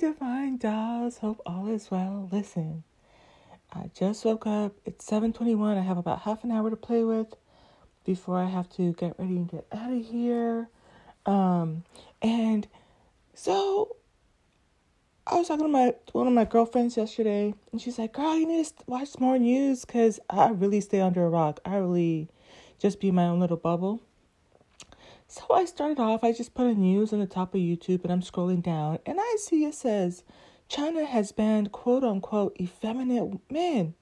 divine dolls. Hope all is well. Listen, I just woke up. It's 7:21. I have about half an hour to play with before I have to get ready and get out of here. Um, and so I was talking to my one of my girlfriends yesterday, and she's like, "Girl, you need to watch more news because I really stay under a rock. I really just be my own little bubble." So I started off. I just put a news on the top of YouTube, and I'm scrolling down, and I see it says China has banned quote unquote effeminate men.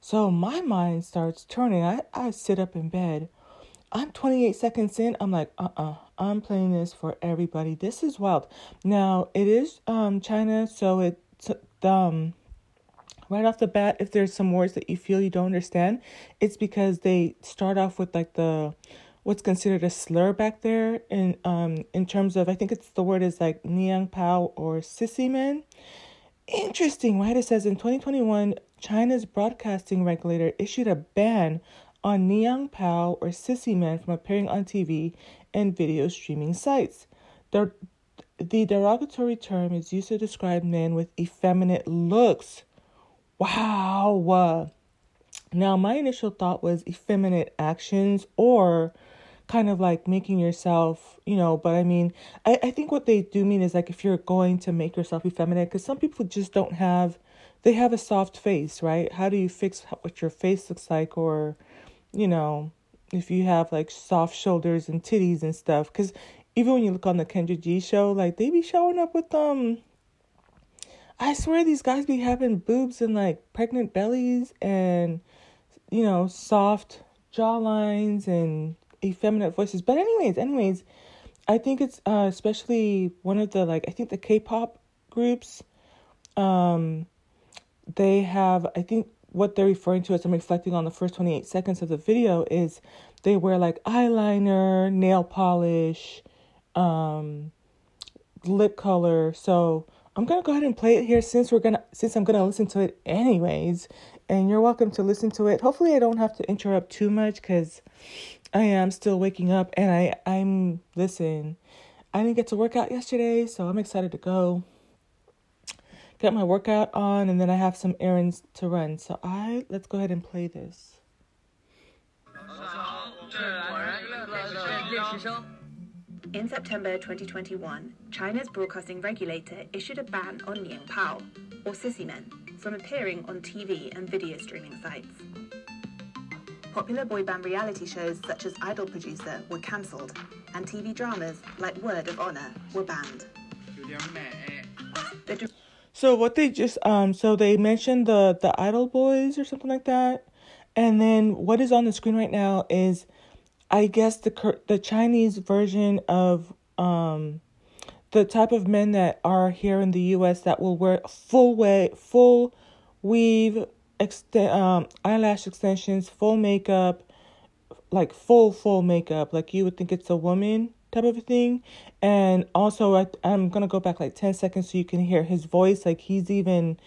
So my mind starts turning. I, I sit up in bed. I'm 28 seconds in. I'm like, uh uh-uh, uh, i am playing this for everybody. This is wild. Now, it is um China, so it's um right off the bat, if there's some words that you feel you don't understand, it's because they start off with like the what's considered a slur back there in um in terms of I think it's the word is like Niang Pao or sissy men. Interesting, right? It says in 2021, China's broadcasting regulator issued a ban on Niang Pao or sissy men from appearing on TV and video streaming sites. The, the derogatory term is used to describe men with effeminate looks. Wow. Now, my initial thought was effeminate actions or kind of like making yourself, you know, but I mean, I, I think what they do mean is like if you're going to make yourself effeminate, because some people just don't have, they have a soft face, right? How do you fix what your face looks like or, you know, if you have like soft shoulders and titties and stuff. Because even when you look on the Kendra G show, like they be showing up with um. I swear these guys be having boobs and like pregnant bellies and, you know, soft jawlines and effeminate voices. But anyways, anyways, I think it's uh, especially one of the like I think the K-pop groups. Um, they have I think what they're referring to as I'm reflecting on the first 28 seconds of the video is they wear like eyeliner, nail polish, um, lip color. So I'm gonna go ahead and play it here since we're gonna since I'm gonna listen to it anyways. And you're welcome to listen to it. Hopefully I don't have to interrupt too much because I am still waking up and I I'm listen. I didn't get to work out yesterday, so I'm excited to go get my workout on and then I have some errands to run. So I let's go ahead and play this. In September 2021, China's broadcasting regulator issued a ban on Niang Pao, or sissy men, from appearing on TV and video streaming sites. Popular boy band reality shows such as Idol Producer were cancelled, and TV dramas like Word of Honor were banned. So what they just um so they mentioned the the Idol Boys or something like that, and then what is on the screen right now is, I guess the the Chinese version of um, the type of men that are here in the U.S. that will wear full way full weave extend um eyelash extensions, full makeup, like full full makeup, like you would think it's a woman type of thing. And also, I, I'm gonna go back like ten seconds so you can hear his voice. Like he's even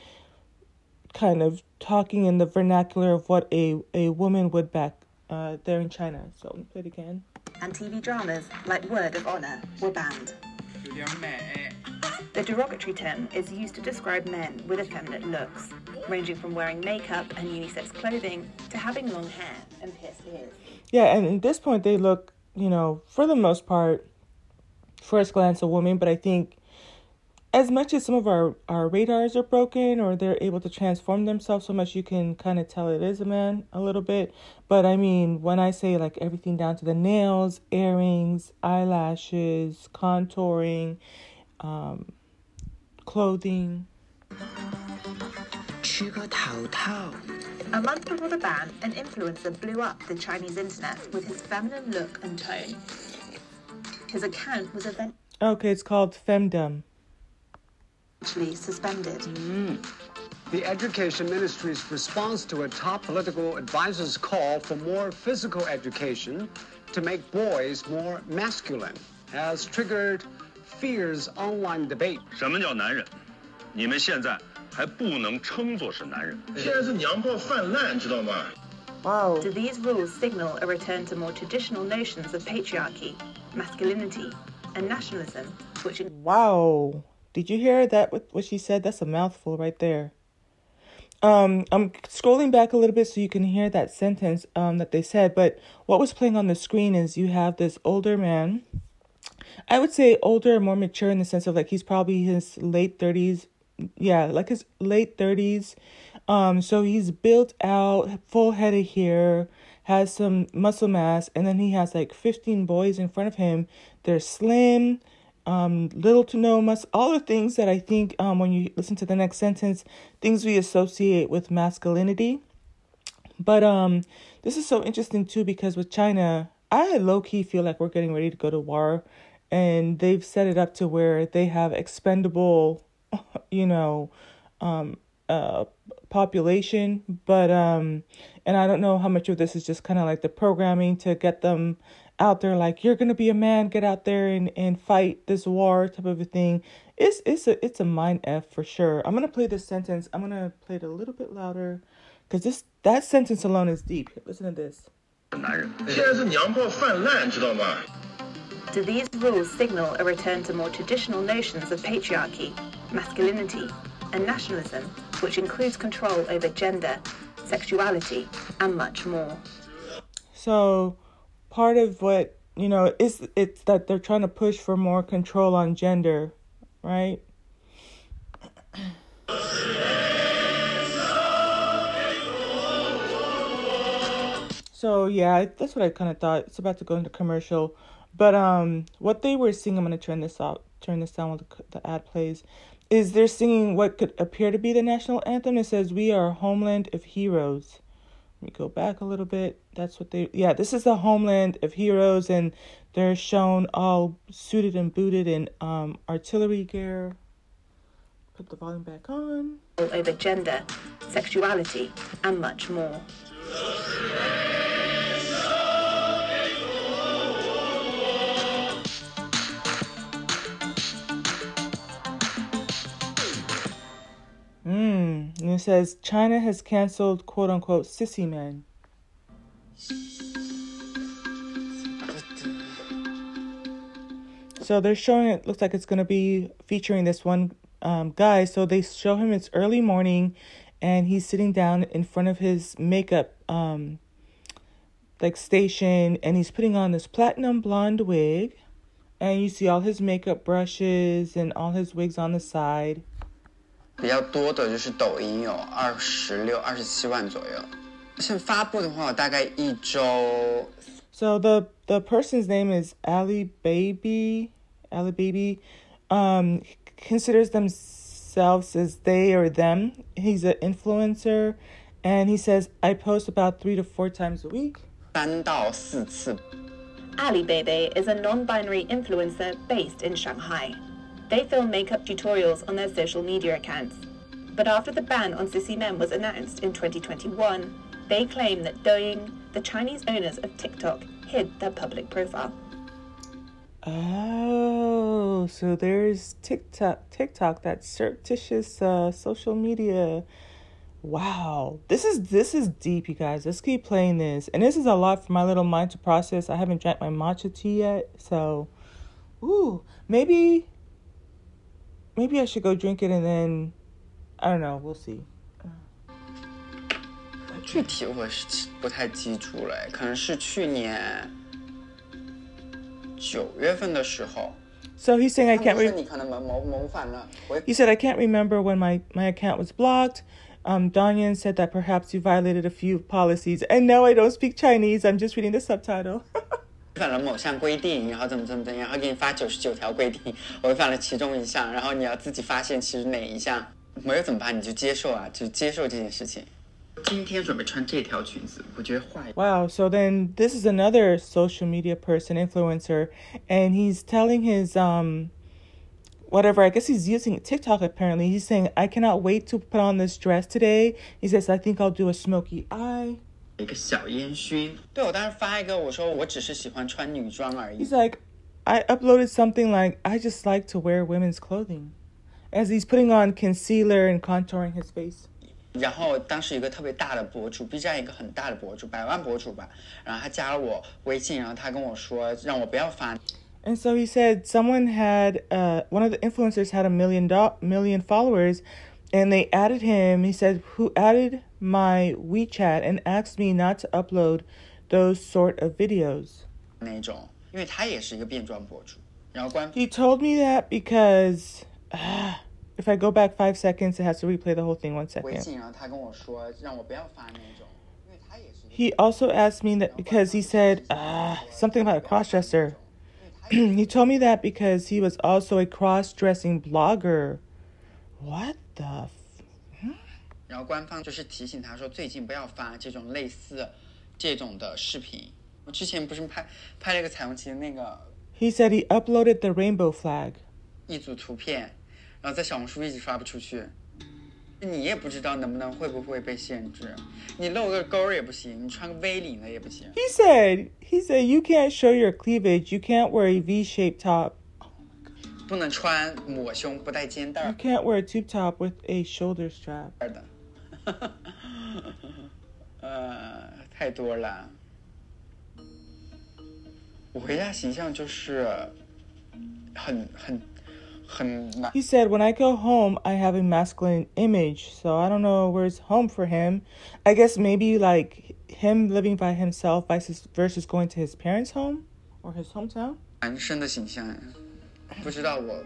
kind of talking in the vernacular of what a a woman would back uh, there in China. So play it again. And TV dramas like Word of Honor were banned. The derogatory term is used to describe men with effeminate looks, ranging from wearing makeup and unisex clothing to having long hair and pierced ears. Yeah, and at this point, they look, you know, for the most part, first glance, a woman, but I think as much as some of our, our radars are broken or they're able to transform themselves so much, you can kind of tell it is a man a little bit. But I mean, when I say like everything down to the nails, earrings, eyelashes, contouring, um, clothing. A month before the ban, an influencer blew up the Chinese internet with his feminine look and tone. His account was event. okay. It's called femdom Suspended. Mm. The Education Ministry's response to a top political advisor's call for more physical education to make boys more masculine has triggered fierce online debate. 什么叫男人？你们现在还不能称作是男人。现在是娘炮泛滥，知道吗？Wow. Do these rules signal a return to more traditional notions of patriarchy, masculinity, and nationalism, which Wow. Did you hear that? What she said? That's a mouthful right there. Um, I'm scrolling back a little bit so you can hear that sentence um, that they said. But what was playing on the screen is you have this older man. I would say older, more mature in the sense of like he's probably his late 30s. Yeah, like his late 30s. Um, so he's built out, full head of hair, has some muscle mass, and then he has like 15 boys in front of him. They're slim, um, little to no must all the things that I think um, when you listen to the next sentence, things we associate with masculinity. But um, this is so interesting too because with China, I low key feel like we're getting ready to go to war, and they've set it up to where they have expendable, you know, um, uh, population. But um, and I don't know how much of this is just kind of like the programming to get them out there like you're gonna be a man get out there and, and fight this war type of a thing. It's it's a it's a mind f for sure. I'm gonna play this sentence. I'm gonna play it a little bit louder because this that sentence alone is deep. Listen to this. Do these rules signal a return to more traditional notions of patriarchy, masculinity, and nationalism, which includes control over gender, sexuality, and much more? So, part of what you know is it's that they're trying to push for more control on gender, right? So yeah, that's what I kind of thought. It's about to go into commercial, but um, what they were singing, I'm gonna turn this out, turn this down while the, the ad plays, is they're singing what could appear to be the national anthem. It says, "We are a homeland of heroes." Let me go back a little bit. That's what they, yeah, this is the homeland of heroes, and they're shown all suited and booted in um, artillery gear. Put the volume back on. Over gender, sexuality, and much more. Mm, and it says China has canceled quote unquote sissy men. So they're showing it looks like it's going to be featuring this one um, guy. So they show him it's early morning and he's sitting down in front of his makeup um, like station and he's putting on this platinum blonde wig and you see all his makeup brushes and all his wigs on the side 比较多的就是抖音有二十六、二十七万左右。像发布的话，大概一周。So the the person's name is Ali Baby. Ali Baby, um, considers themselves as they or them. He's an influencer, and he says I post about three to four times a week. 三到四次。Ali Baby is a non-binary influencer based in Shanghai. They film makeup tutorials on their social media accounts. But after the ban on sissy men was announced in 2021, they claim that Douyin, the Chinese owners of TikTok, hid their public profile. Oh, so there's TikTok, TikTok, that surreptitious uh, social media. Wow, this is this is deep, you guys. Let's keep playing this, and this is a lot for my little mind to process. I haven't drank my matcha tea yet, so, ooh, maybe maybe I should go drink it and then I don't know. We'll see. 具体我是不太记住了，可能是去年九月份的时候。So he's saying I can't. Re- he said I can't remember when my my account was blocked. Um, Donyan said that perhaps you violated a few policies. And no, I don't speak Chinese. I'm just reading the subtitle. 违反了某项规定，然后怎么怎么怎么样，然后给你发九十九条规定，违反了其中一项，然后你要自己发现其实哪一项没有怎么办，你就接受啊，就接受这件事情。今天准备穿这条裙子，我觉得坏。Wow, so then this is another social media person, influencer, and he's telling his um whatever, I guess he's using TikTok apparently. He's saying, I cannot wait to put on this dress today. He says, I think I'll do a smoky eye. 一个小烟熏。对我当时发一个，我说我只是喜欢穿女装而已。He's like, I uploaded something like I just like to wear women's clothing, as he's putting on concealer and contouring his face. 然后当时一个特别大的博主，B 站一个很大的博主，百万博主吧，然后他加了我微信，然后他跟我说让我不要发。 And so he said someone had uh, one of the influencers had a million do- million followers, and they added him. He said, Who added my WeChat and asked me not to upload those sort of videos. He told me that because uh, if I go back five seconds, it has to replay the whole thing one second. He also asked me that because he said uh, something about a crossdresser. he told me that because he was also a cross dressing blogger. What? the? F- 然后官方就是提醒他说，最近不要发这种类似这种的视频。我之前不是拍拍了一个彩虹旗的那个 he said he uploaded the rainbow flag. 一组图片，然后在小红书一直发不出去。你也不知道能不能会不会被限制，你露个沟儿也不行，你穿个 V 领的也不行。 He said he said you can't show your cleavage. You can't wear a V-shaped top. 不能穿抹胸不带肩带 You 儿 can't wear a tube top with a shoulder strap. 的，呃，太多了。我回家形象就是很很很难 He said, When I go home, I have a masculine image, so I don't know where's home for him. I guess maybe like him living by himself versus, versus going to his parents' home or his hometown. 男生的形象， 不知道我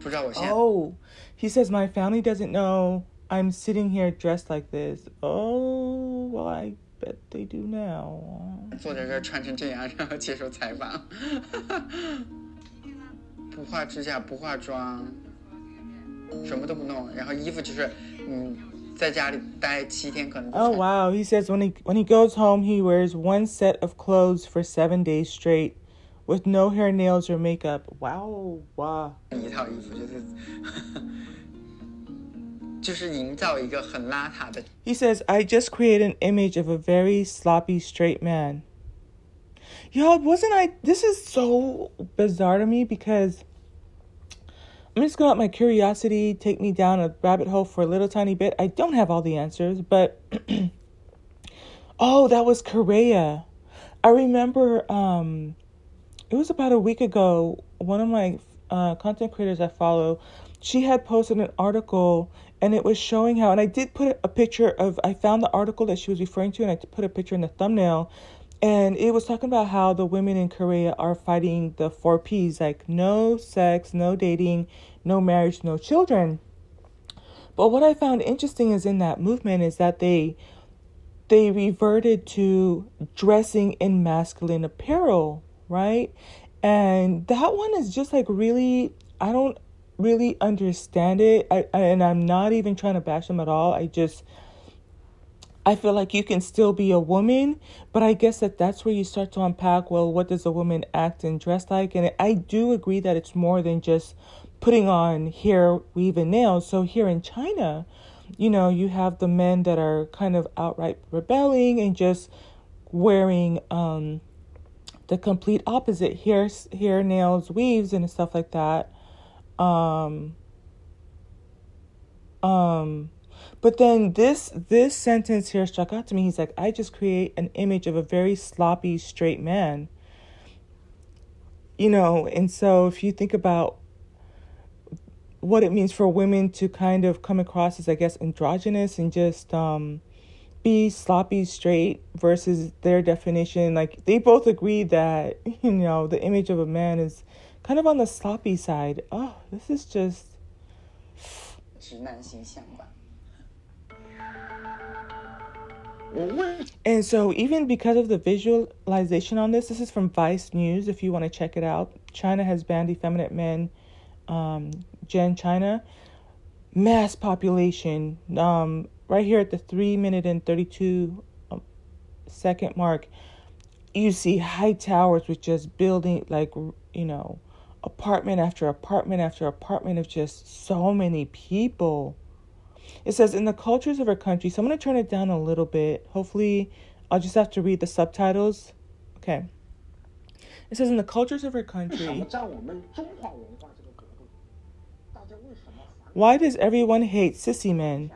不知道我现在 Oh, he says, My family doesn't know I'm sitting here dressed like this. Oh, well, I bet they do now. 坐在这儿穿成这样，然后接受采访，不画指甲，不化妆，什么都不弄，然后衣服就是，嗯，在家里待七天可能就 Oh 穿 wow, he says when he when he goes home he wears one set of clothes for 7 days straight with no hair, nails or makeup. Wow, wow. 一套衣服，就是就是营造一个很邋遢的 He says, I just create an image of a very sloppy straight man. Y'all, wasn't I? This is so bizarre to me because I'm just gonna let my curiosity take me down a rabbit hole for a little tiny bit. I don't have all the answers, but oh, that was Korea. I remember um, it was about a week ago. One of my uh, content creators I follow, she had posted an article and it was showing how, and I did put a picture of, I found the article that she was referring to and I put a picture in the thumbnail. And it was talking about how the women in Korea are fighting the four P's like no sex, no dating, no marriage, no children. But what I found interesting is in that movement is that they they reverted to dressing in masculine apparel, right? And that one is just like really, I don't really understand it. I, I and I'm not even trying to bash them at all. I just I feel like you can still be a woman, but I guess that that's where you start to unpack well, what does a woman act and dress like? And I do agree that it's more than just putting on hair, weave, and nails. So here in China, you know, you have the men that are kind of outright rebelling and just wearing um, the complete opposite hair, hair, nails, weaves, and stuff like that. Um, um, but then this this sentence here struck out to me. He's like, I just create an image of a very sloppy straight man. You know, and so if you think about what it means for women to kind of come across as, I guess, androgynous and just um, be sloppy straight versus their definition. Like they both agree that you know the image of a man is kind of on the sloppy side. Oh this is just and so even because of the visualization on this this is from vice news if you want to check it out. China has banned effeminate men um, gen china. Mass population um, right here at the 3 minute and 32 um, second mark, you see high towers with just building, like, you know, apartment after apartment after apartment of just so many people. It says, in the cultures of our country, so I'm going to turn it down a little bit. Hopefully, I'll just have to read the subtitles. Okay. It says, in the cultures of our country. Why does everyone hate sissy men?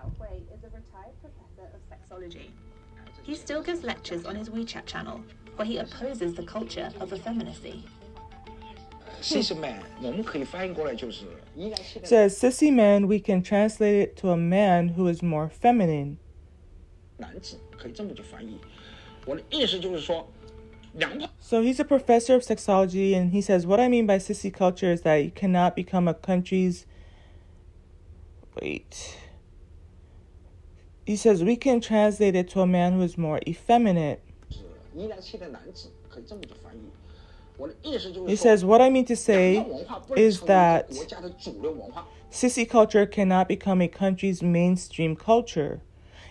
He still gives lectures on his WeChat channel, where he opposes the culture of effeminacy. ，sissy man，我们可以翻译过来就是依然期的。 says sissy man, we can translate it to a man who is more feminine. 男子可以这么去翻译。我的意思就是说，娘炮 So he's a professor of sexology, and he says, What I mean by sissy culture is that you cannot become a country's. Wait. He says we can translate it to a man who is more effeminate. He says, What I mean to say is that sissy culture cannot become a country's mainstream culture.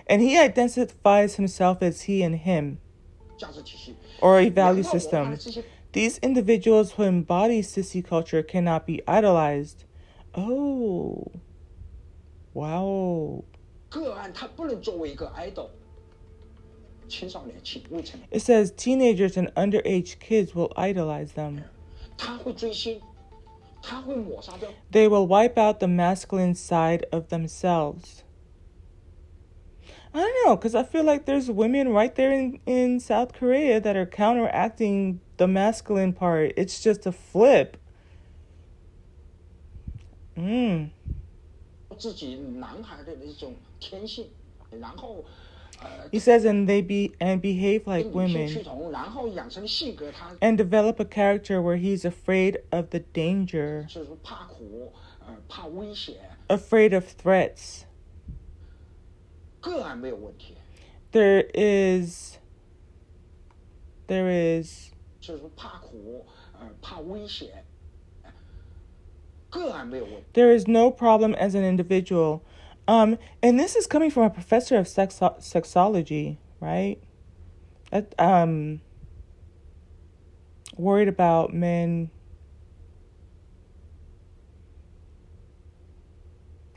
And he identifies himself as he and him, or a value system. These individuals who embody sissy culture cannot be idolized. Oh, wow. 个案，它不能作为一个 idol。青少年、青未成年， It says teenagers and underage kids will idolize them. 他会追星，他会抹杀掉 They will wipe out the masculine side of themselves. I don't know, because I feel like there's women right there in, in South Korea that are counteracting the masculine part. It's just a flip. Mm. 自己男孩的一种天性，然后呃 He says, and they be and behave 跟 like 女性趋 women 同，然后养成性格，他 and develop a character where he's afraid of the danger, 是说怕苦，呃怕危险， afraid of threats. 个案没有问题， There is, there is, there is no problem as an individual. Um, and this is coming from a professor of sexo- sexology, right? That, um, worried about men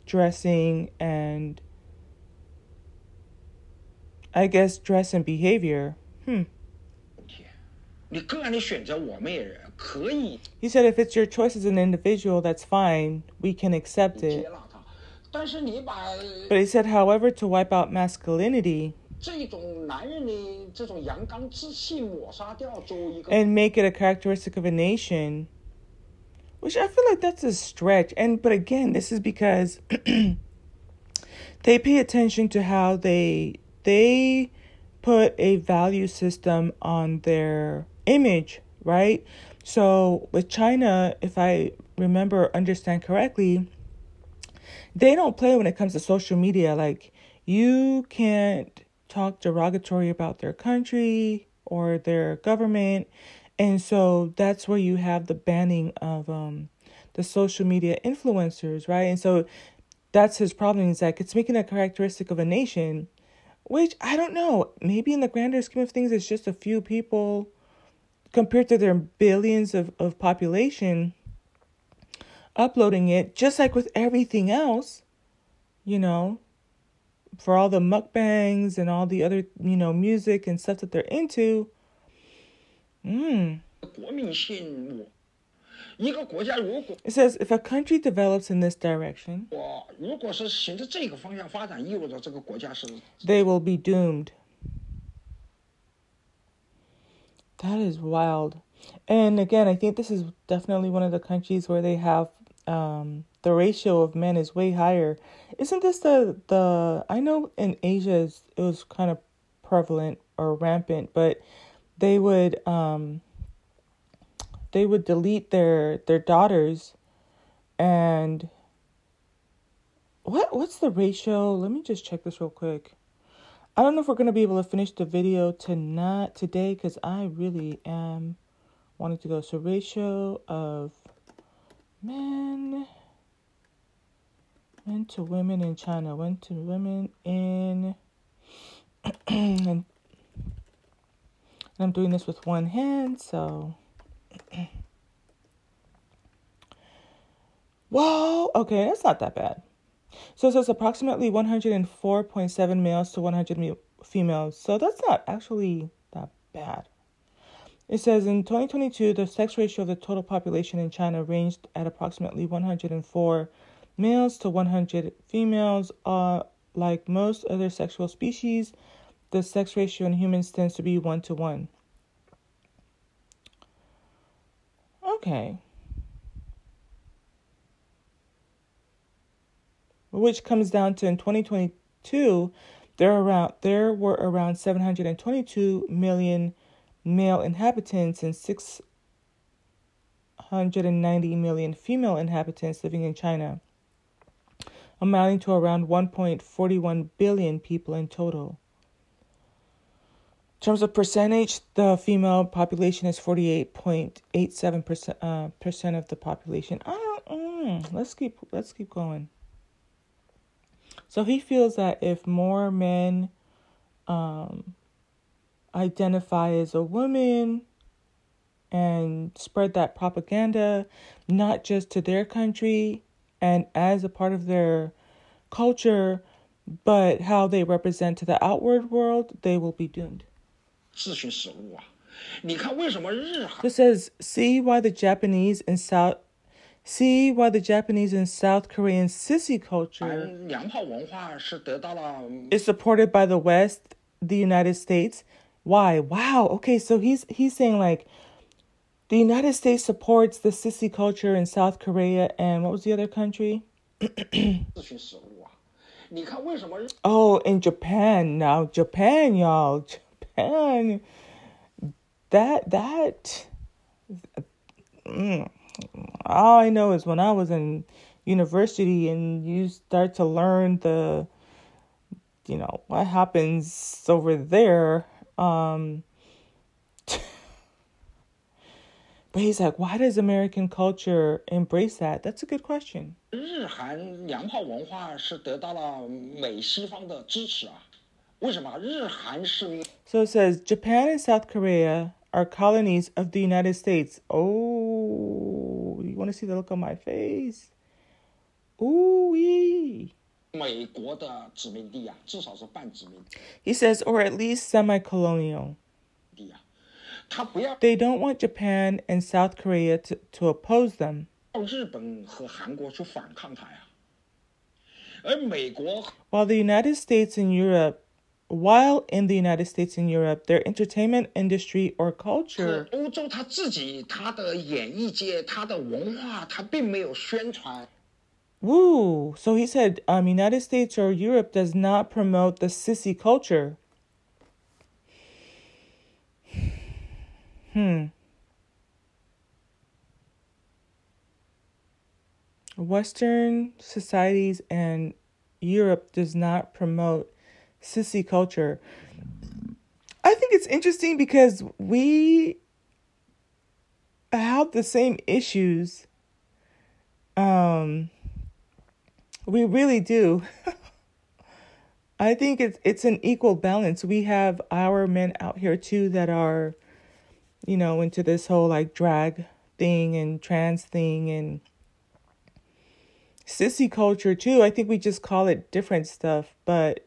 dressing and I guess dress and behavior. Hmm. 问题，你个案的选择我们也 可以。He said, if it's your choice as an individual, that's fine. We can accept it. But he said, however, to wipe out masculinity and make it a characteristic of a nation, which I feel like that's a stretch. And but again, this is because they pay attention to how they they put a value system on their image, right? So with China, if I remember understand correctly, they don't play when it comes to social media. Like you can't talk derogatory about their country or their government. And so that's where you have the banning of um the social media influencers, right? And so that's his problem is like it's making a characteristic of a nation, which I don't know. Maybe in the grander scheme of things it's just a few people compared to their billions of, of population uploading it, just like with everything else, you know, for all the mukbangs and all the other, you know, music and stuff that they're into. Mm. It says if a country develops in this direction, they will be doomed. That is wild. And again, I think this is definitely one of the countries where they have um, the ratio of men is way higher. Isn't this the the I know in Asia it was kind of prevalent or rampant, but they would um they would delete their their daughters and what what's the ratio? Let me just check this real quick. I don't know if we're gonna be able to finish the video tonight today because I really am wanting to go. So ratio of men men to women in China, men to women in and I'm doing this with one hand, so Whoa, okay, that's not that bad. So it says approximately 104.7 males to 100 females. So that's not actually that bad. It says in 2022, the sex ratio of the total population in China ranged at approximately 104 males to 100 females. Uh, like most other sexual species, the sex ratio in humans tends to be 1 to 1. Okay. Which comes down to in 2022 there around there were around 722 million male inhabitants and 690 million female inhabitants living in China, amounting to around 1.41 billion people in total. In terms of percentage, the female population is 48.87 percent uh, percent of the population. Uh, mm, let's keep let's keep going. So he feels that if more men um, identify as a woman and spread that propaganda, not just to their country and as a part of their culture, but how they represent to the outward world, they will be doomed. This says, see why the Japanese and South See why the Japanese and South Korean sissy culture is supported by the West, the United States. Why? Wow. Okay, so he's he's saying like the United States supports the sissy culture in South Korea and what was the other country? oh, in Japan. Now Japan, y'all. Japan. That that mm, all I know is when I was in university and you start to learn the you know what happens over there um but he's like why does american culture embrace that? That's a good question. so it says japan and south korea are colonies of the united states. Oh want to see the look on my face? Ooh wee. He says, or at least semi colonial. They don't want Japan and South Korea to, to oppose them. While the United States and Europe while in the United States and Europe, their entertainment industry or culture. Woo! So he said, um, United States or Europe does not promote the sissy culture. Hmm. Western societies and Europe does not promote sissy culture. I think it's interesting because we have the same issues. Um, we really do. I think it's it's an equal balance. We have our men out here too that are, you know, into this whole like drag thing and trans thing and sissy culture too. I think we just call it different stuff, but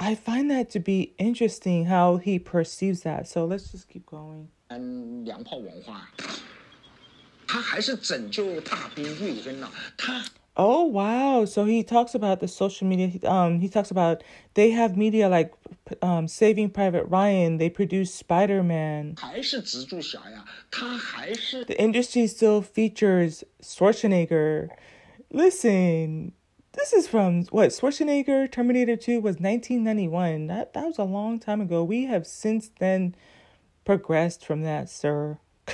I find that to be interesting how he perceives that. So let's just keep going. Oh wow! So he talks about the social media. Um, he talks about they have media like um, Saving Private Ryan. They produce Spider Man. The industry still features Schwarzenegger. Listen, this is from what Schwarzenegger Terminator 2 was 1991. That that was a long time ago. We have since then progressed from that, sir.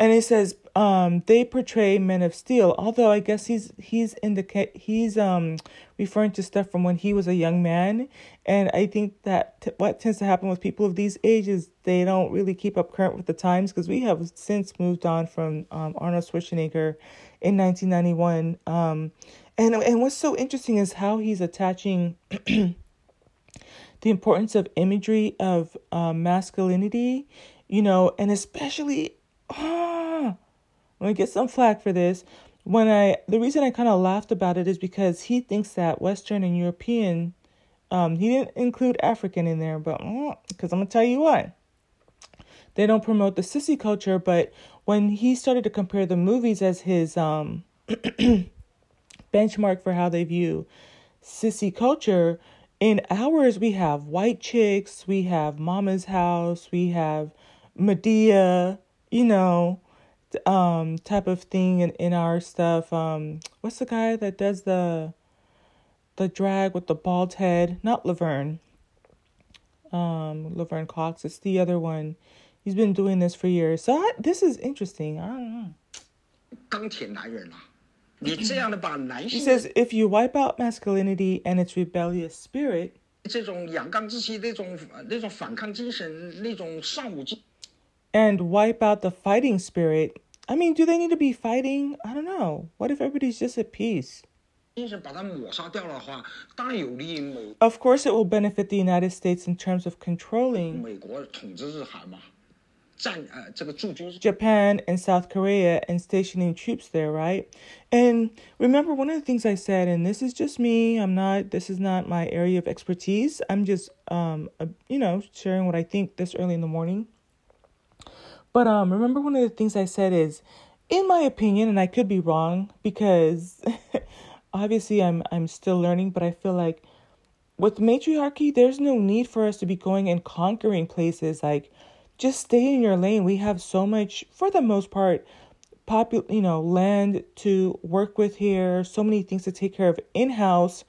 and it says um, they portray Men of Steel. Although I guess he's he's in the he's um referring to stuff from when he was a young man, and I think that t- what tends to happen with people of these ages, they don't really keep up current with the times because we have since moved on from um, Arnold Schwarzenegger in 1991. Um, and and what's so interesting is how he's attaching. the importance of imagery of um, masculinity, you know, and especially ah, I'm gonna get some flack for this. When I the reason I kind of laughed about it is because he thinks that Western and European, um, he didn't include African in there, but because mm, I'm gonna tell you what, they don't promote the sissy culture. But when he started to compare the movies as his um benchmark for how they view sissy culture, in ours we have white chicks, we have Mama's House, we have Madea, you know, um, type of thing in, in our stuff. Um, what's the guy that does the the drag with the bald head? Not Laverne. Um, Laverne Cox. It's the other one. He's been doing this for years. So I, this is interesting. I don't know. He says if you wipe out masculinity and its rebellious spirit, and wipe out the fighting spirit. I mean, do they need to be fighting? I don't know. What if everybody's just at peace? Of course, it will benefit the United States in terms of controlling Japan and South Korea and stationing troops there, right? And remember, one of the things I said, and this is just me. I'm not. This is not my area of expertise. I'm just, um, uh, you know, sharing what I think this early in the morning. But um, remember, one of the things I said is, in my opinion, and I could be wrong because obviously I'm I'm still learning, but I feel like with matriarchy, there's no need for us to be going and conquering places. Like, just stay in your lane. We have so much, for the most part, popu- you know, land to work with here. So many things to take care of in house.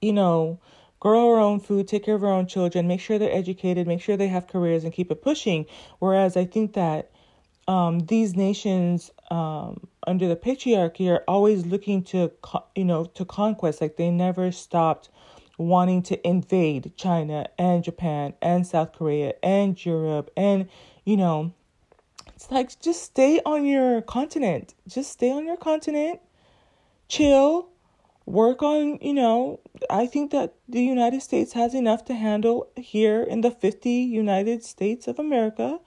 You know, grow our own food, take care of our own children, make sure they're educated, make sure they have careers, and keep it pushing. Whereas I think that um, these nations um, under the patriarchy are always looking to, you know, to conquest. Like they never stopped wanting to invade China and Japan and South Korea and Europe and, you know, it's like just stay on your continent. Just stay on your continent, chill, work on, you know, I think that the United States has enough to handle here in the 50 United States of America.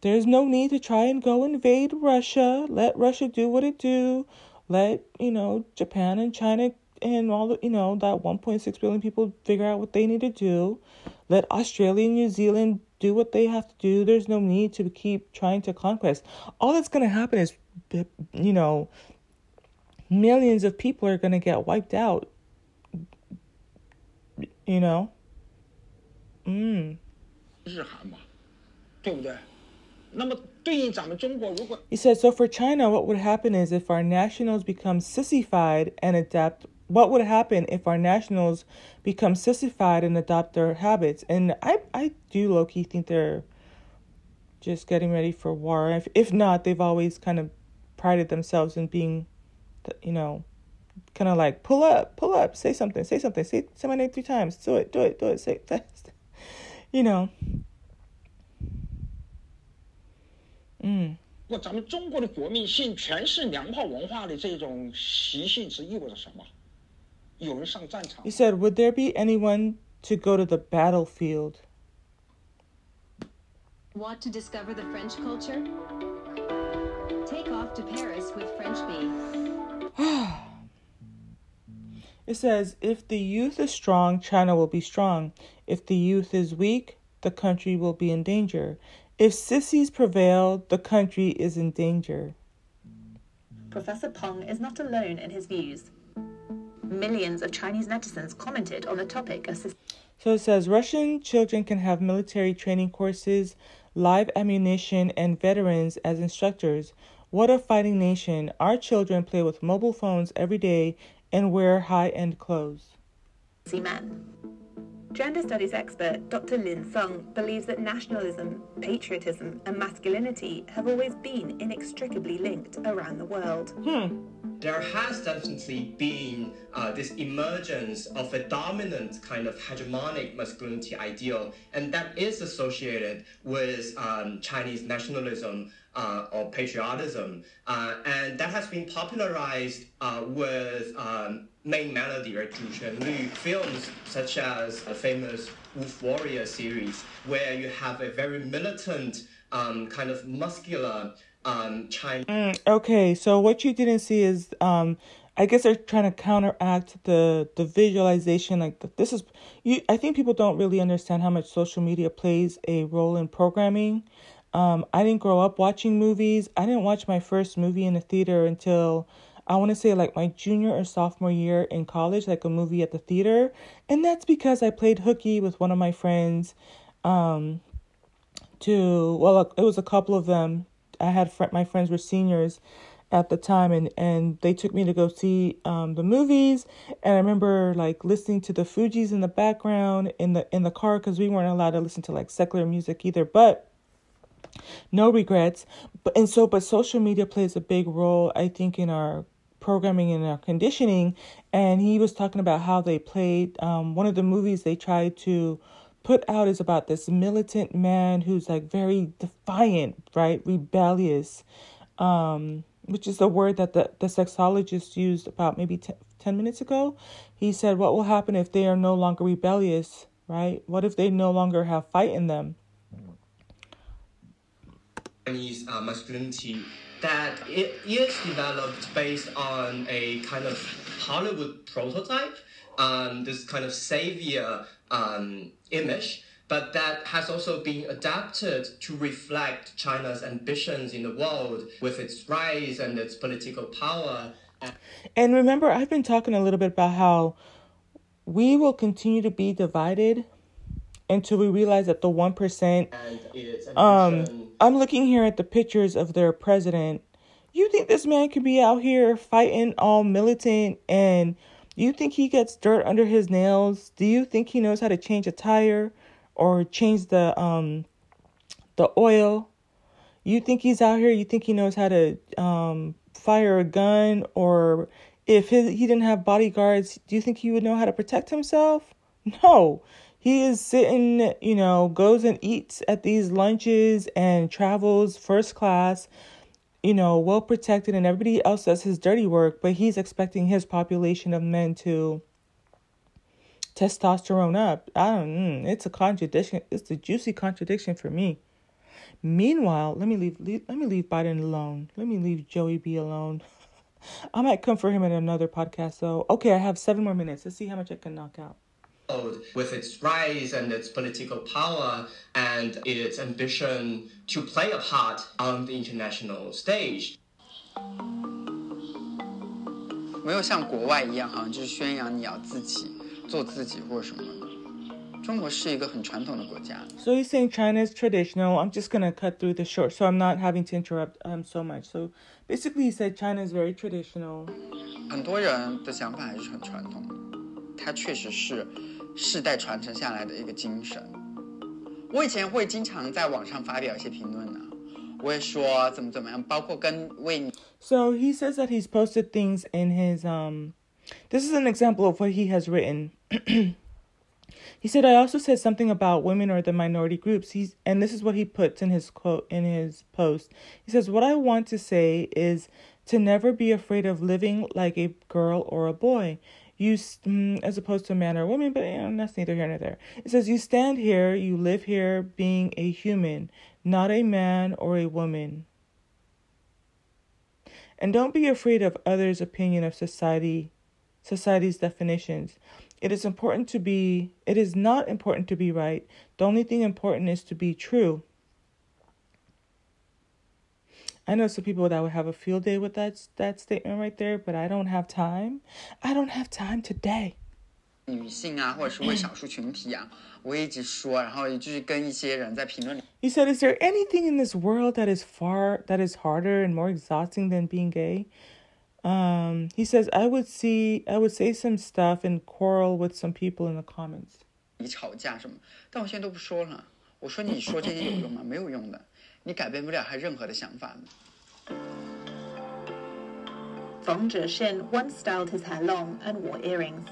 There's no need to try and go invade Russia. Let Russia do what it do. Let, you know, Japan and China and all the, you know, that 1.6 billion people figure out what they need to do. Let Australia and New Zealand do what they have to do. There's no need to keep trying to conquest. All that's going to happen is, you know, millions of people are going to get wiped out. You know? Mm. He said, so for China, what would happen is if our nationals become sissified and adapt. What would happen if our nationals become sissified and adopt their habits? And I, I do low key think they're just getting ready for war. If, if not, they've always kind of prided themselves in being you know, kind of like pull up, pull up, say something, say something, say, say my name three times, do it, do it, do it, say it fast. You know. 嗯。如果咱们中国的国民性全是娘炮文化的这种习性，是意味着什么？有人上战场 He，said, Would there be anyone to go to the battlefield? Want to discover the French culture? Take off to Paris with French Bee. It says, If the youth is strong, China will be strong. If the youth is weak, the country will be in danger. If sissies prevail, the country is in danger. Professor Pong is not alone in his views. Millions of Chinese netizens commented on the topic of So it says Russian children can have military training courses, live ammunition, and veterans as instructors. What a fighting nation. Our children play with mobile phones every day and wear high end clothes. men. Gender studies expert Dr. Lin Sung believes that nationalism, patriotism, and masculinity have always been inextricably linked around the world. Hmm. there has definitely been uh, this emergence of a dominant kind of hegemonic masculinity ideal, and that is associated with um, Chinese nationalism uh, or patriotism. Uh, and that has been popularized uh, with um, main melody or Lu films such as the famous Wolf Warrior series, where you have a very militant, um, kind of muscular um, Chinese. Mm, okay, so what you didn't see is. Um, I guess they're trying to counteract the the visualization. Like this is, you. I think people don't really understand how much social media plays a role in programming. Um, I didn't grow up watching movies. I didn't watch my first movie in the theater until I want to say like my junior or sophomore year in college, like a movie at the theater, and that's because I played hooky with one of my friends. Um, to well, it was a couple of them I had fr- my friends were seniors at the time and and they took me to go see um, the movies and I remember like listening to the Fugees in the background in the in the car because we weren't allowed to listen to like secular music either but no regrets but and so but social media plays a big role I think in our programming and our conditioning and he was talking about how they played um, one of the movies they tried to put out is about this militant man who's like very defiant right rebellious um, which is the word that the, the sexologist used about maybe t- 10 minutes ago. He said, What will happen if they are no longer rebellious, right? What if they no longer have fight in them? Chinese uh, masculinity that it is developed based on a kind of Hollywood prototype, um, this kind of savior um, image but that has also been adapted to reflect China's ambitions in the world with its rise and its political power. And remember, I've been talking a little bit about how we will continue to be divided until we realize that the 1%. Um, I'm looking here at the pictures of their president. You think this man could be out here fighting all militant and you think he gets dirt under his nails? Do you think he knows how to change a tire? or change the um the oil. You think he's out here? You think he knows how to um fire a gun or if his, he didn't have bodyguards, do you think he would know how to protect himself? No. He is sitting, you know, goes and eats at these lunches and travels first class, you know, well protected, and everybody else does his dirty work, but he's expecting his population of men to testosterone up. I don't. Mm, it's a contradiction. It's a juicy contradiction for me. Meanwhile, let me leave, leave. Let me leave Biden alone. Let me leave Joey B alone. I might come for him in another podcast. So okay, I have seven more minutes. Let's see how much I can knock out With its rise and its political power and its ambition to play a part on the international stage. 没有像国外一样，好像就是宣扬你要自己 so he's saying China is traditional. I'm just gonna cut through the short, so I'm not having to interrupt um so much. So basically, he said China is very traditional. 很多人的想法还是很传统的，它确实是 世代传承下来的一个精神。我以前会经常在网上发表一些评论呢、啊，我也说怎么怎么样，包括跟为你。So he says that he's posted things in his um this is an example of what he has written. he said, I also said something about women or the minority groups. He's and this is what he puts in his quote in his post. He says, What I want to say is to never be afraid of living like a girl or a boy. You, mm, as opposed to a man or a woman, but you know, that's neither here nor there. It says, You stand here, you live here being a human, not a man or a woman. And don't be afraid of others' opinion of society society's definitions. It is important to be it is not important to be right. The only thing important is to be true. I know some people that would have a field day with that that statement right there, but I don't have time. I don't have time today. 女性啊，或者是为少数群体啊，我一直说，然后就是跟一些人在评论。He said, "Is there anything in this world that is far that is harder and more exhausting than being gay?" Um, he says, I would see, I would say some stuff and quarrel with some people in the comments. 你吵架什么？但我现在都不说了。 我说你说这些有用吗？没有用的，你改变不了他任何的想法的。Feng Zhixin once styled his hair long and wore earrings.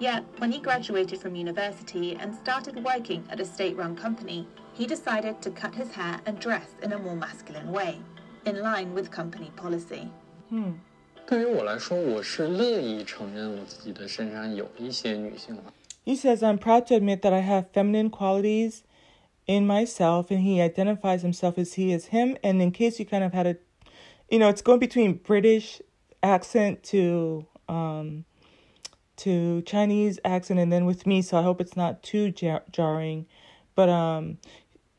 Yet, when he graduated from university and started working at a state run company, he decided to cut his hair and dress in a more masculine way, in line with company policy. 嗯，对于我来说，我是乐意承认我自己的身上有一些女性化。He says, I'm proud to admit that I have feminine qualities in myself, and he identifies himself as he is him. And in case you kind of had a, you know, it's going between British accent to um to Chinese accent, and then with me, so I hope it's not too jar- jarring. But um,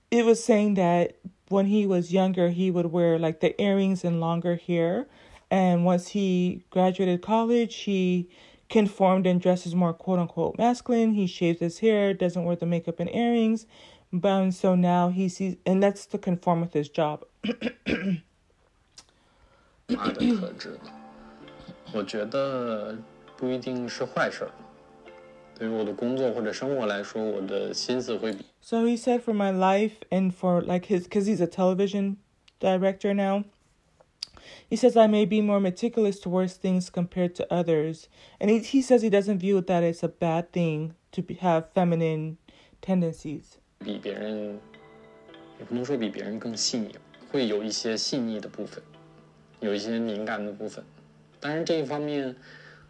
it was saying that when he was younger, he would wear like the earrings and longer hair and once he graduated college, he conformed and dresses more quote unquote masculine. He shaves his hair, doesn't wear the makeup and earrings. But so now he sees, and that's to conform with his job. 妈的特质，我觉得不一定是坏事儿。对于我的工作或者生活来说，我的心思会比 So he said for my life and for like his, because he's a television director now. He says I may be more meticulous towards things compared to others, and he he says he doesn't view that it's a bad thing to be, have feminine tendencies. 比别人，也不能说比别人更细腻，会有一些细腻的部分，有一些敏感的部分。当然这一方面，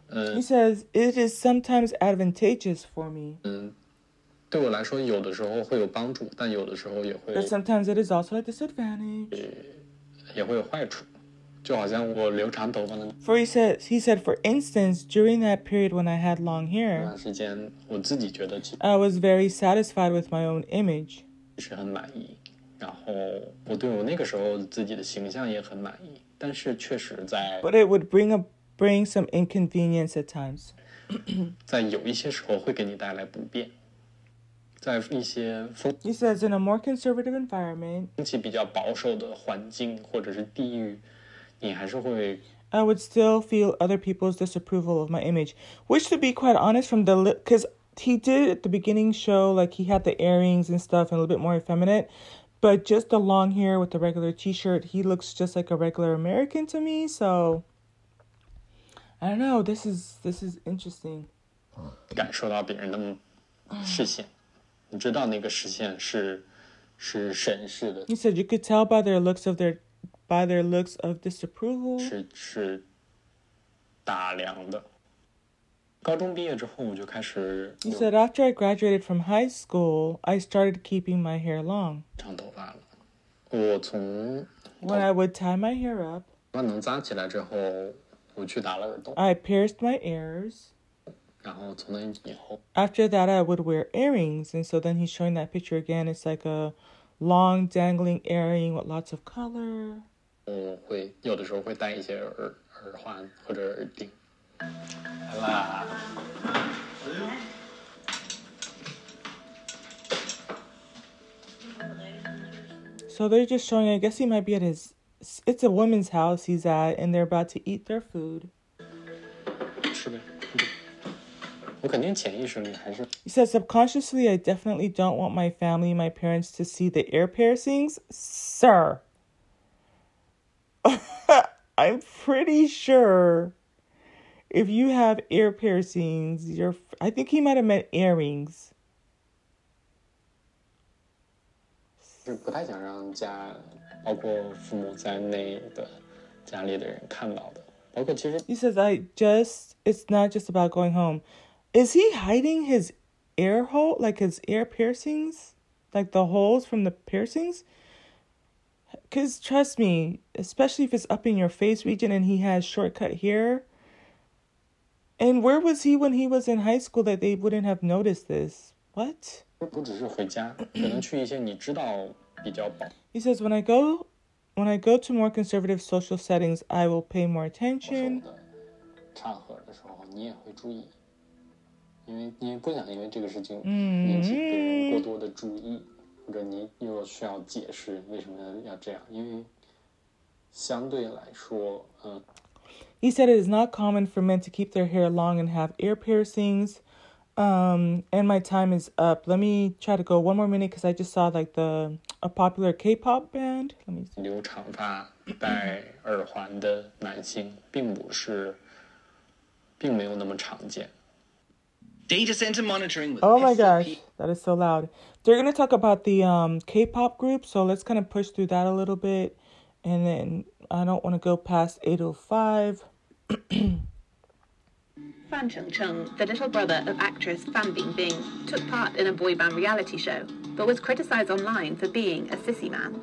嗯 He says it is sometimes advantageous for me, 嗯，对我来说有的时候会有帮助，但有的时候也会 but sometimes it is also a disadvantage. 也会有坏处。 就好像我留长头发的 For he said he said for instance during that period when I had long 那 hair, 段时间，我自己觉得其 I was very satisfied with my own image. 实很满意，然后我对我那个时候自己的形象也很满意。但是确实在 But it would bring a bring some inconvenience at times. 在有一些时候会给你带来不便，在一些风 He says in a more conservative environment, 风气比较保守的环境或者是地域， 你还是会 I would still feel other people's disapproval of my image, which to be quite honest from the because he did at the beginning show like he had the earrings and stuff and a little bit more effeminate, but just the long hair with the regular t-shirt, he looks just like a regular American to me, so I don't know, this is this is interesting. 感受到别人的视线，你知道那个视线是是审视的， He said you could tell by their looks of their by their looks of disapproval. 是是打量的。高中毕业之后，我就开始 He said after I graduated from high school, I started keeping my hair long. 长头发了。我从 When I would tie my hair up, 头发能扎起来之后，我去打了耳洞， I pierced my ears. 然后从那以后， After that, I would wear earrings. And so then he's showing that picture again. It's like a long dangling earring with lots of color. 我会有的时候会戴一些耳耳环或者耳钉。来啦， So they're just showing, I guess he might be at his, it's a woman's house he's at, and they're about to eat their food. 吃呗。我肯定潜意识里还是 He says, subconsciously, I definitely don't want my family, my parents to see the ear piercings. Sir. I'm pretty sure if you have ear piercings, you're, I think he might have meant earrings. 是不太想让家，包括父母在内的家里的人看到的。包括其实 He says, I just, it's not just about going home. Is he hiding his ear hole, like his ear piercings? Like the holes from the piercings? Because trust me, especially if it's up in your face region and he has shortcut hair. And where was he when he was in high school that they wouldn't have noticed this? What? 不只是回家，可能去一些你知道比较保 He says, when I go, when I go to more conservative social settings, I will pay more 保守 attention. 的场合的时候，你也会注意，因为你也不想因为这个事情引起别人过多的注意， 或者你又需要解释为什么要这样，因为相对来说，嗯， He said it is not common for men to keep their hair long and have ear piercings. Um, and my time is up. Let me try to go one more minute because I just saw like the a popular K-pop band. Let me see. 留长发、戴耳环的男性，并不是，并没有那么常见。 Data center monitoring with Oh my SCP gosh, that is so loud. They're gonna talk about the um K-pop group, so let's kind of push through that a little bit, and then I don't want to go past eight oh five. Fan Chengcheng, the little brother of actress Fan Bingbing, took part in a boy band reality show, but was criticised online for being a sissy man.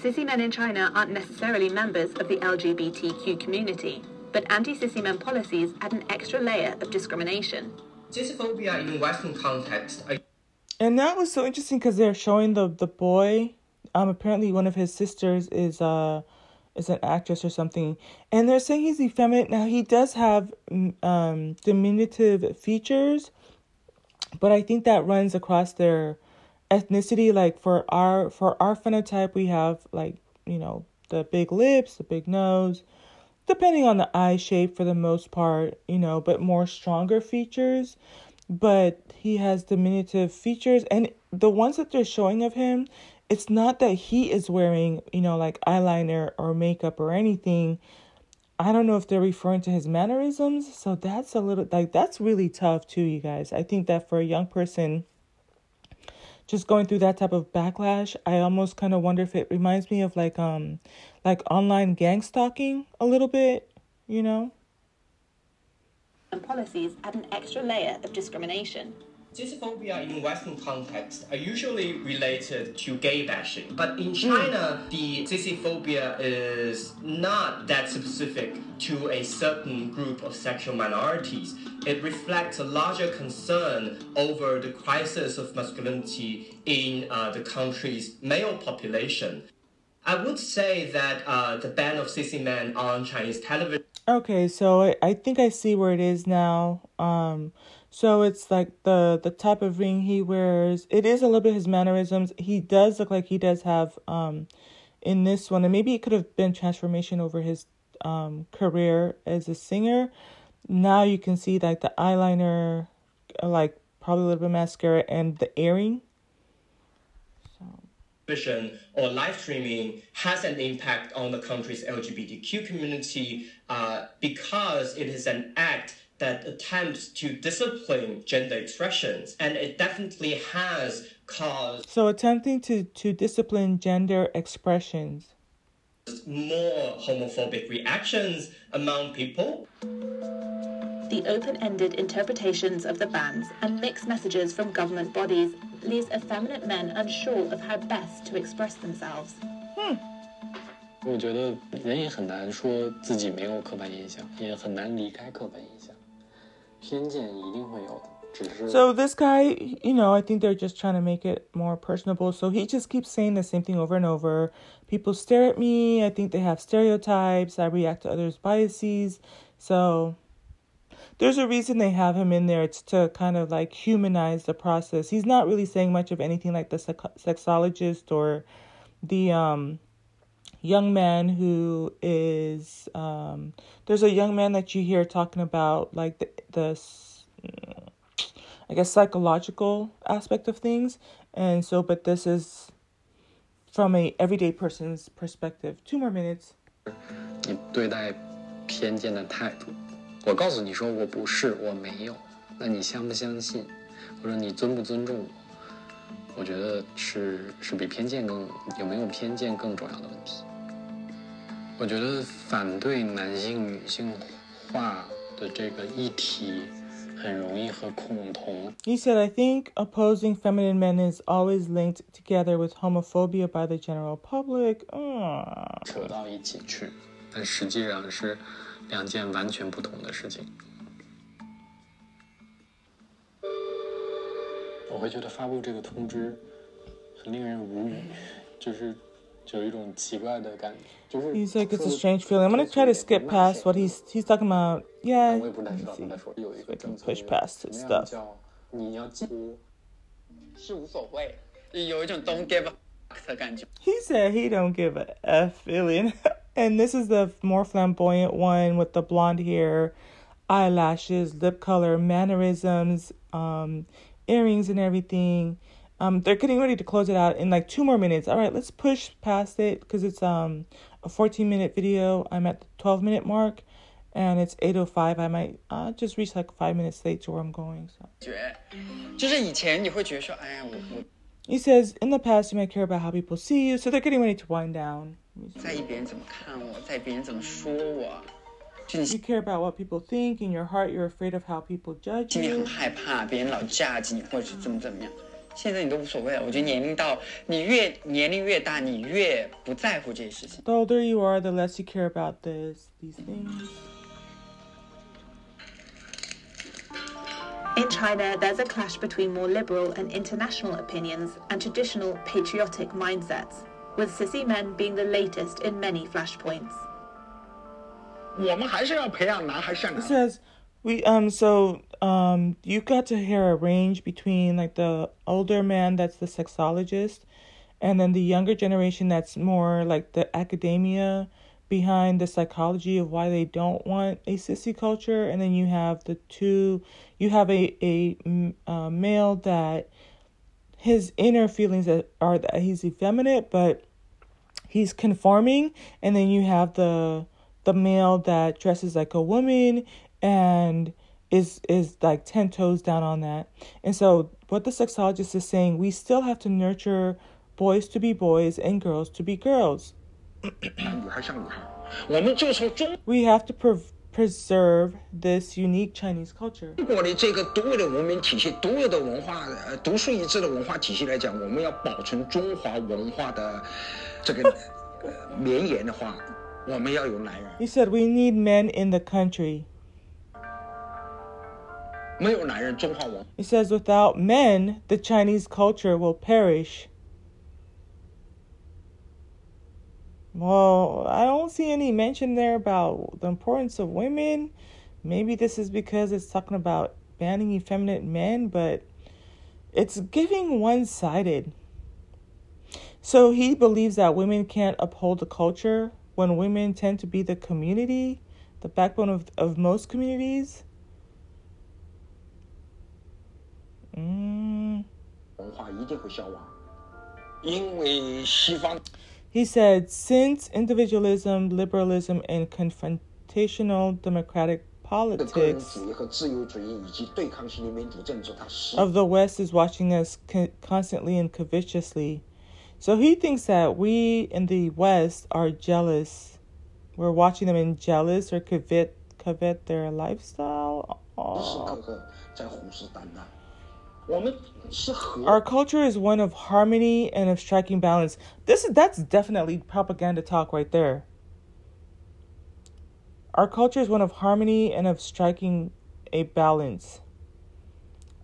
Sissy men in China aren't necessarily members of the LGBTQ community, but anti-sissy men policies add an extra layer of discrimination. Sissyphobia in Western context And that was so interesting because they're showing the the boy. Um, apparently one of his sisters is uh is an actress or something, and they're saying he's effeminate. Now he does have mm, um diminutive features, but I think that runs across their ethnicity. Like for our for our phenotype, we have like you know the big lips, the big nose, depending on the eye shape for the most part, you know, but more stronger features. But he has diminutive features, and the ones that they're showing of him, it's not that he is wearing, you know, like eyeliner or makeup or anything. I don't know if they're referring to his mannerisms. So that's a little like that's really tough too, you guys. I think that for a young person just going through that type of backlash, I almost kind of wonder if it reminds me of like um like online gang stalking a little bit, you know? And policies add an extra layer of discrimination. Sissyphobia in Western context are usually related to gay bashing, but in China, mm. the sissyphobia is not that specific to a certain group of sexual minorities. It reflects a larger concern over the crisis of masculinity in uh, the country's male population. I would say that uh, the ban of sissy men on Chinese television. Okay, so I, I think I see where it is now. Um, so it's like the the type of ring he wears. It is a little bit his mannerisms. He does look like he does have um in this one, and maybe it could have been transformation over his um career as a singer. Now you can see like the eyeliner, like probably a little bit mascara and the earring. Vision or live streaming has an impact on the country's LGBTQ community uh, because it is an act that attempts to discipline gender expressions, and it definitely has caused. So, attempting to, to discipline gender expressions. More homophobic reactions among people. The open ended interpretations of the bans and mixed messages from government bodies leaves effeminate men unsure of how best to express themselves. Hmm. 我觉得人也很难说自己没有刻板印象，也很难离开刻板印象。 So this guy, you know, I think they're just trying to make it more personable. So he just keeps saying the same thing over and over. People stare at me. I think they have stereotypes. I react to others' biases. So there's a reason they have him in there. It's to kind of like humanize the process. He's not really saying much of anything like the sexologist or the um young man who is um, there's a young man that you hear talking about like the, the I guess psychological aspect of things and so but this is from a everyday person's perspective two more minutes 你对待偏见的态度我告诉你说我不是我没有那你相不相信或者你尊不尊重我我觉得是是比偏见更有没有偏见更重要的问题 我觉得反对男性女性化的这个议题很容易和恐同。He said, I think opposing feminine men is always linked together with homophobia by the general public. Uh. 扯到一起去，但实际上是两件完全不同的事情。我会觉得发布这个通知很令人无语，就是。He's like, it's a strange feeling. I'm gonna try to skip past what he's he's talking about. Yeah, see. I can push past his stuff. He said he don't give a f feeling, and this is the more flamboyant one with the blonde hair, eyelashes, lip color, mannerisms, um, earrings, and everything. Um, they're getting ready to close it out in like two more minutes. All right, let's push past it because it's um a 14 minute video. I'm at the 12 minute mark, and it's 8:05. I might uh just reach like five minutes late to where I'm going. So. He says in the past you might care about how people see you, so they're getting ready to wind down. You care about what people think. In your heart, you're afraid of how people judge you. 现在你都无所谓了。我觉得年龄到你越年龄越大，你越不在乎这些事情。The older you are, the less you care about this these things. In China, there's a clash between more liberal and international opinions and traditional patriotic mindsets, with sissy men being the latest in many flashpoints. 我们还是要培养男孩像。It says we um so um you got to hear a range between like the older man that's the sexologist and then the younger generation that's more like the academia behind the psychology of why they don't want a sissy culture. And then you have the two you have a a, a male that his inner feelings are that he's effeminate but he's conforming. And then you have the the male that dresses like a woman and is is like 10 toes down on that. And so what the sexologist is saying, we still have to nurture boys to be boys and girls to be girls. we have to pre- preserve this unique Chinese culture. 中国的这个独有的文明体系、独有的文化、呃独树一帜的文化体系来讲，我们要保存中华文化的这个绵延的话，我们要有男人。He said we need men in the country. He says, without men, the Chinese culture will perish. Well, I don't see any mention there about the importance of women. Maybe this is because it's talking about banning effeminate men, but it's giving one sided. So he believes that women can't uphold the culture when women tend to be the community, the backbone of, of most communities. Mm. He said, since individualism, liberalism, and confrontational democratic politics of the West is watching us constantly and covetously. So he thinks that we in the West are jealous. We're watching them and jealous or covet covet their lifestyle. Our culture is one of harmony and of striking balance. This is that's definitely propaganda talk right there. Our culture is one of harmony and of striking a balance.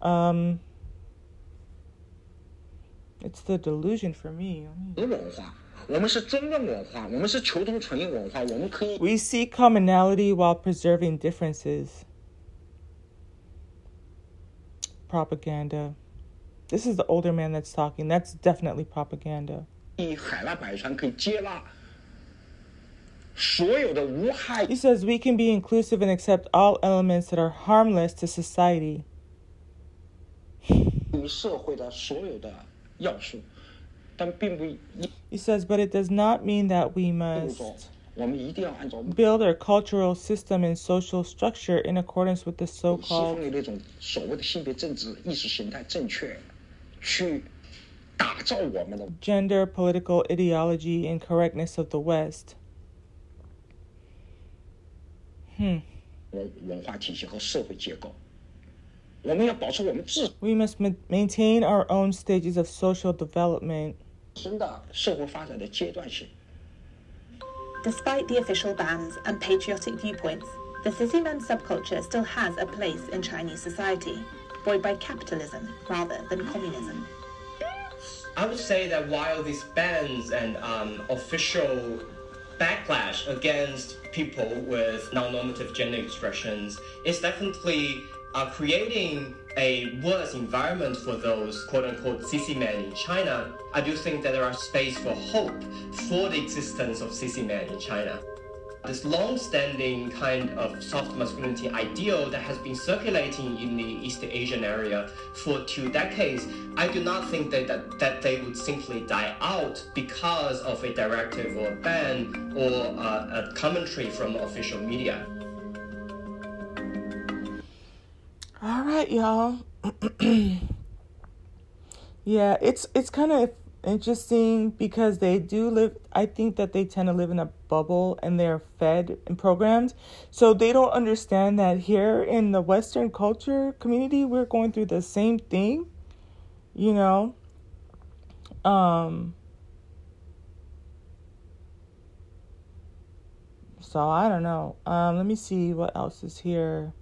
Um, it's the delusion for me. We see commonality while preserving differences propaganda. This is the older man that's talking. That's definitely propaganda. He says we can be inclusive and accept all elements that are harmless to society. He says, but it does not mean that we must build our cultural system and social structure in accordance with the so-called gender political ideology and correctness of the West. Hmm. We must ma- maintain our own stages of social development. Despite the official bans and patriotic viewpoints, the Sissy Men subculture still has a place in Chinese society, buoyed by capitalism rather than communism. I would say that while these bans and um, official backlash against people with non-normative gender expressions is definitely uh, creating a worse environment for those quote-unquote sissy men in China, I do think that there are space for hope for the existence of sissy men in China. This long-standing kind of soft masculinity ideal that has been circulating in the East Asian area for two decades, I do not think that, that, that they would simply die out because of a directive or a ban or uh, a commentary from official media. All right, y'all. yeah, it's it's kind of interesting because they do live I think that they tend to live in a bubble and they're fed and programmed. So they don't understand that here in the western culture community we're going through the same thing. You know? Um So I don't know. Um let me see what else is here.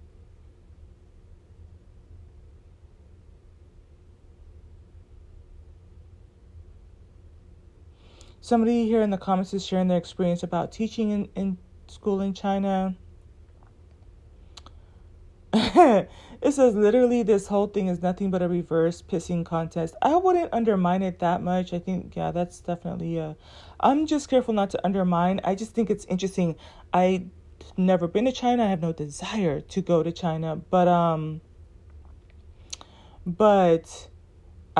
Somebody here in the comments is sharing their experience about teaching in, in school in China. it says literally this whole thing is nothing but a reverse pissing contest. I wouldn't undermine it that much. I think yeah, that's definitely a. I'm just careful not to undermine. I just think it's interesting. I never been to China. I have no desire to go to China, but um but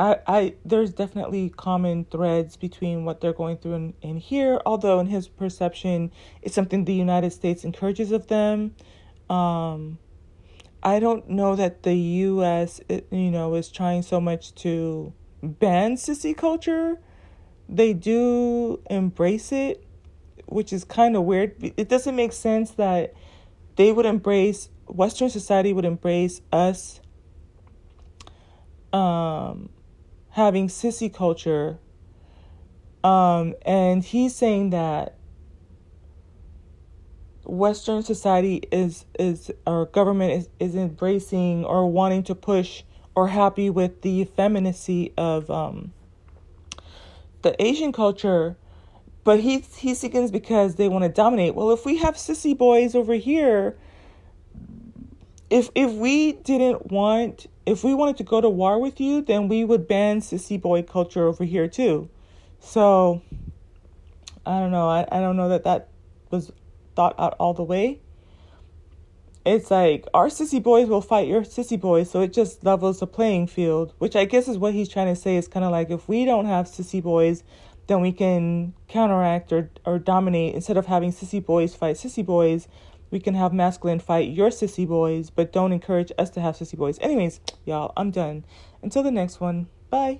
I I there's definitely common threads between what they're going through in here, although in his perception it's something the United States encourages of them. Um I don't know that the US you know is trying so much to ban sissy culture. They do embrace it which is kind of weird. It doesn't make sense that they would embrace Western society would embrace us um, having sissy culture. Um, and he's saying that Western society is is our government is, is embracing or wanting to push or happy with the femininity of um, the Asian culture but he he seekins because they want to dominate. Well, if we have sissy boys over here, if if we didn't want if we wanted to go to war with you, then we would ban sissy boy culture over here too. So I don't know. I, I don't know that that was thought out all the way. It's like our sissy boys will fight your sissy boys, so it just levels the playing field, which I guess is what he's trying to say. Is kind of like if we don't have sissy boys, then we can counteract or, or dominate. Instead of having sissy boys fight sissy boys, we can have masculine fight your sissy boys, but don't encourage us to have sissy boys. Anyways, y'all, I'm done. Until the next one, bye.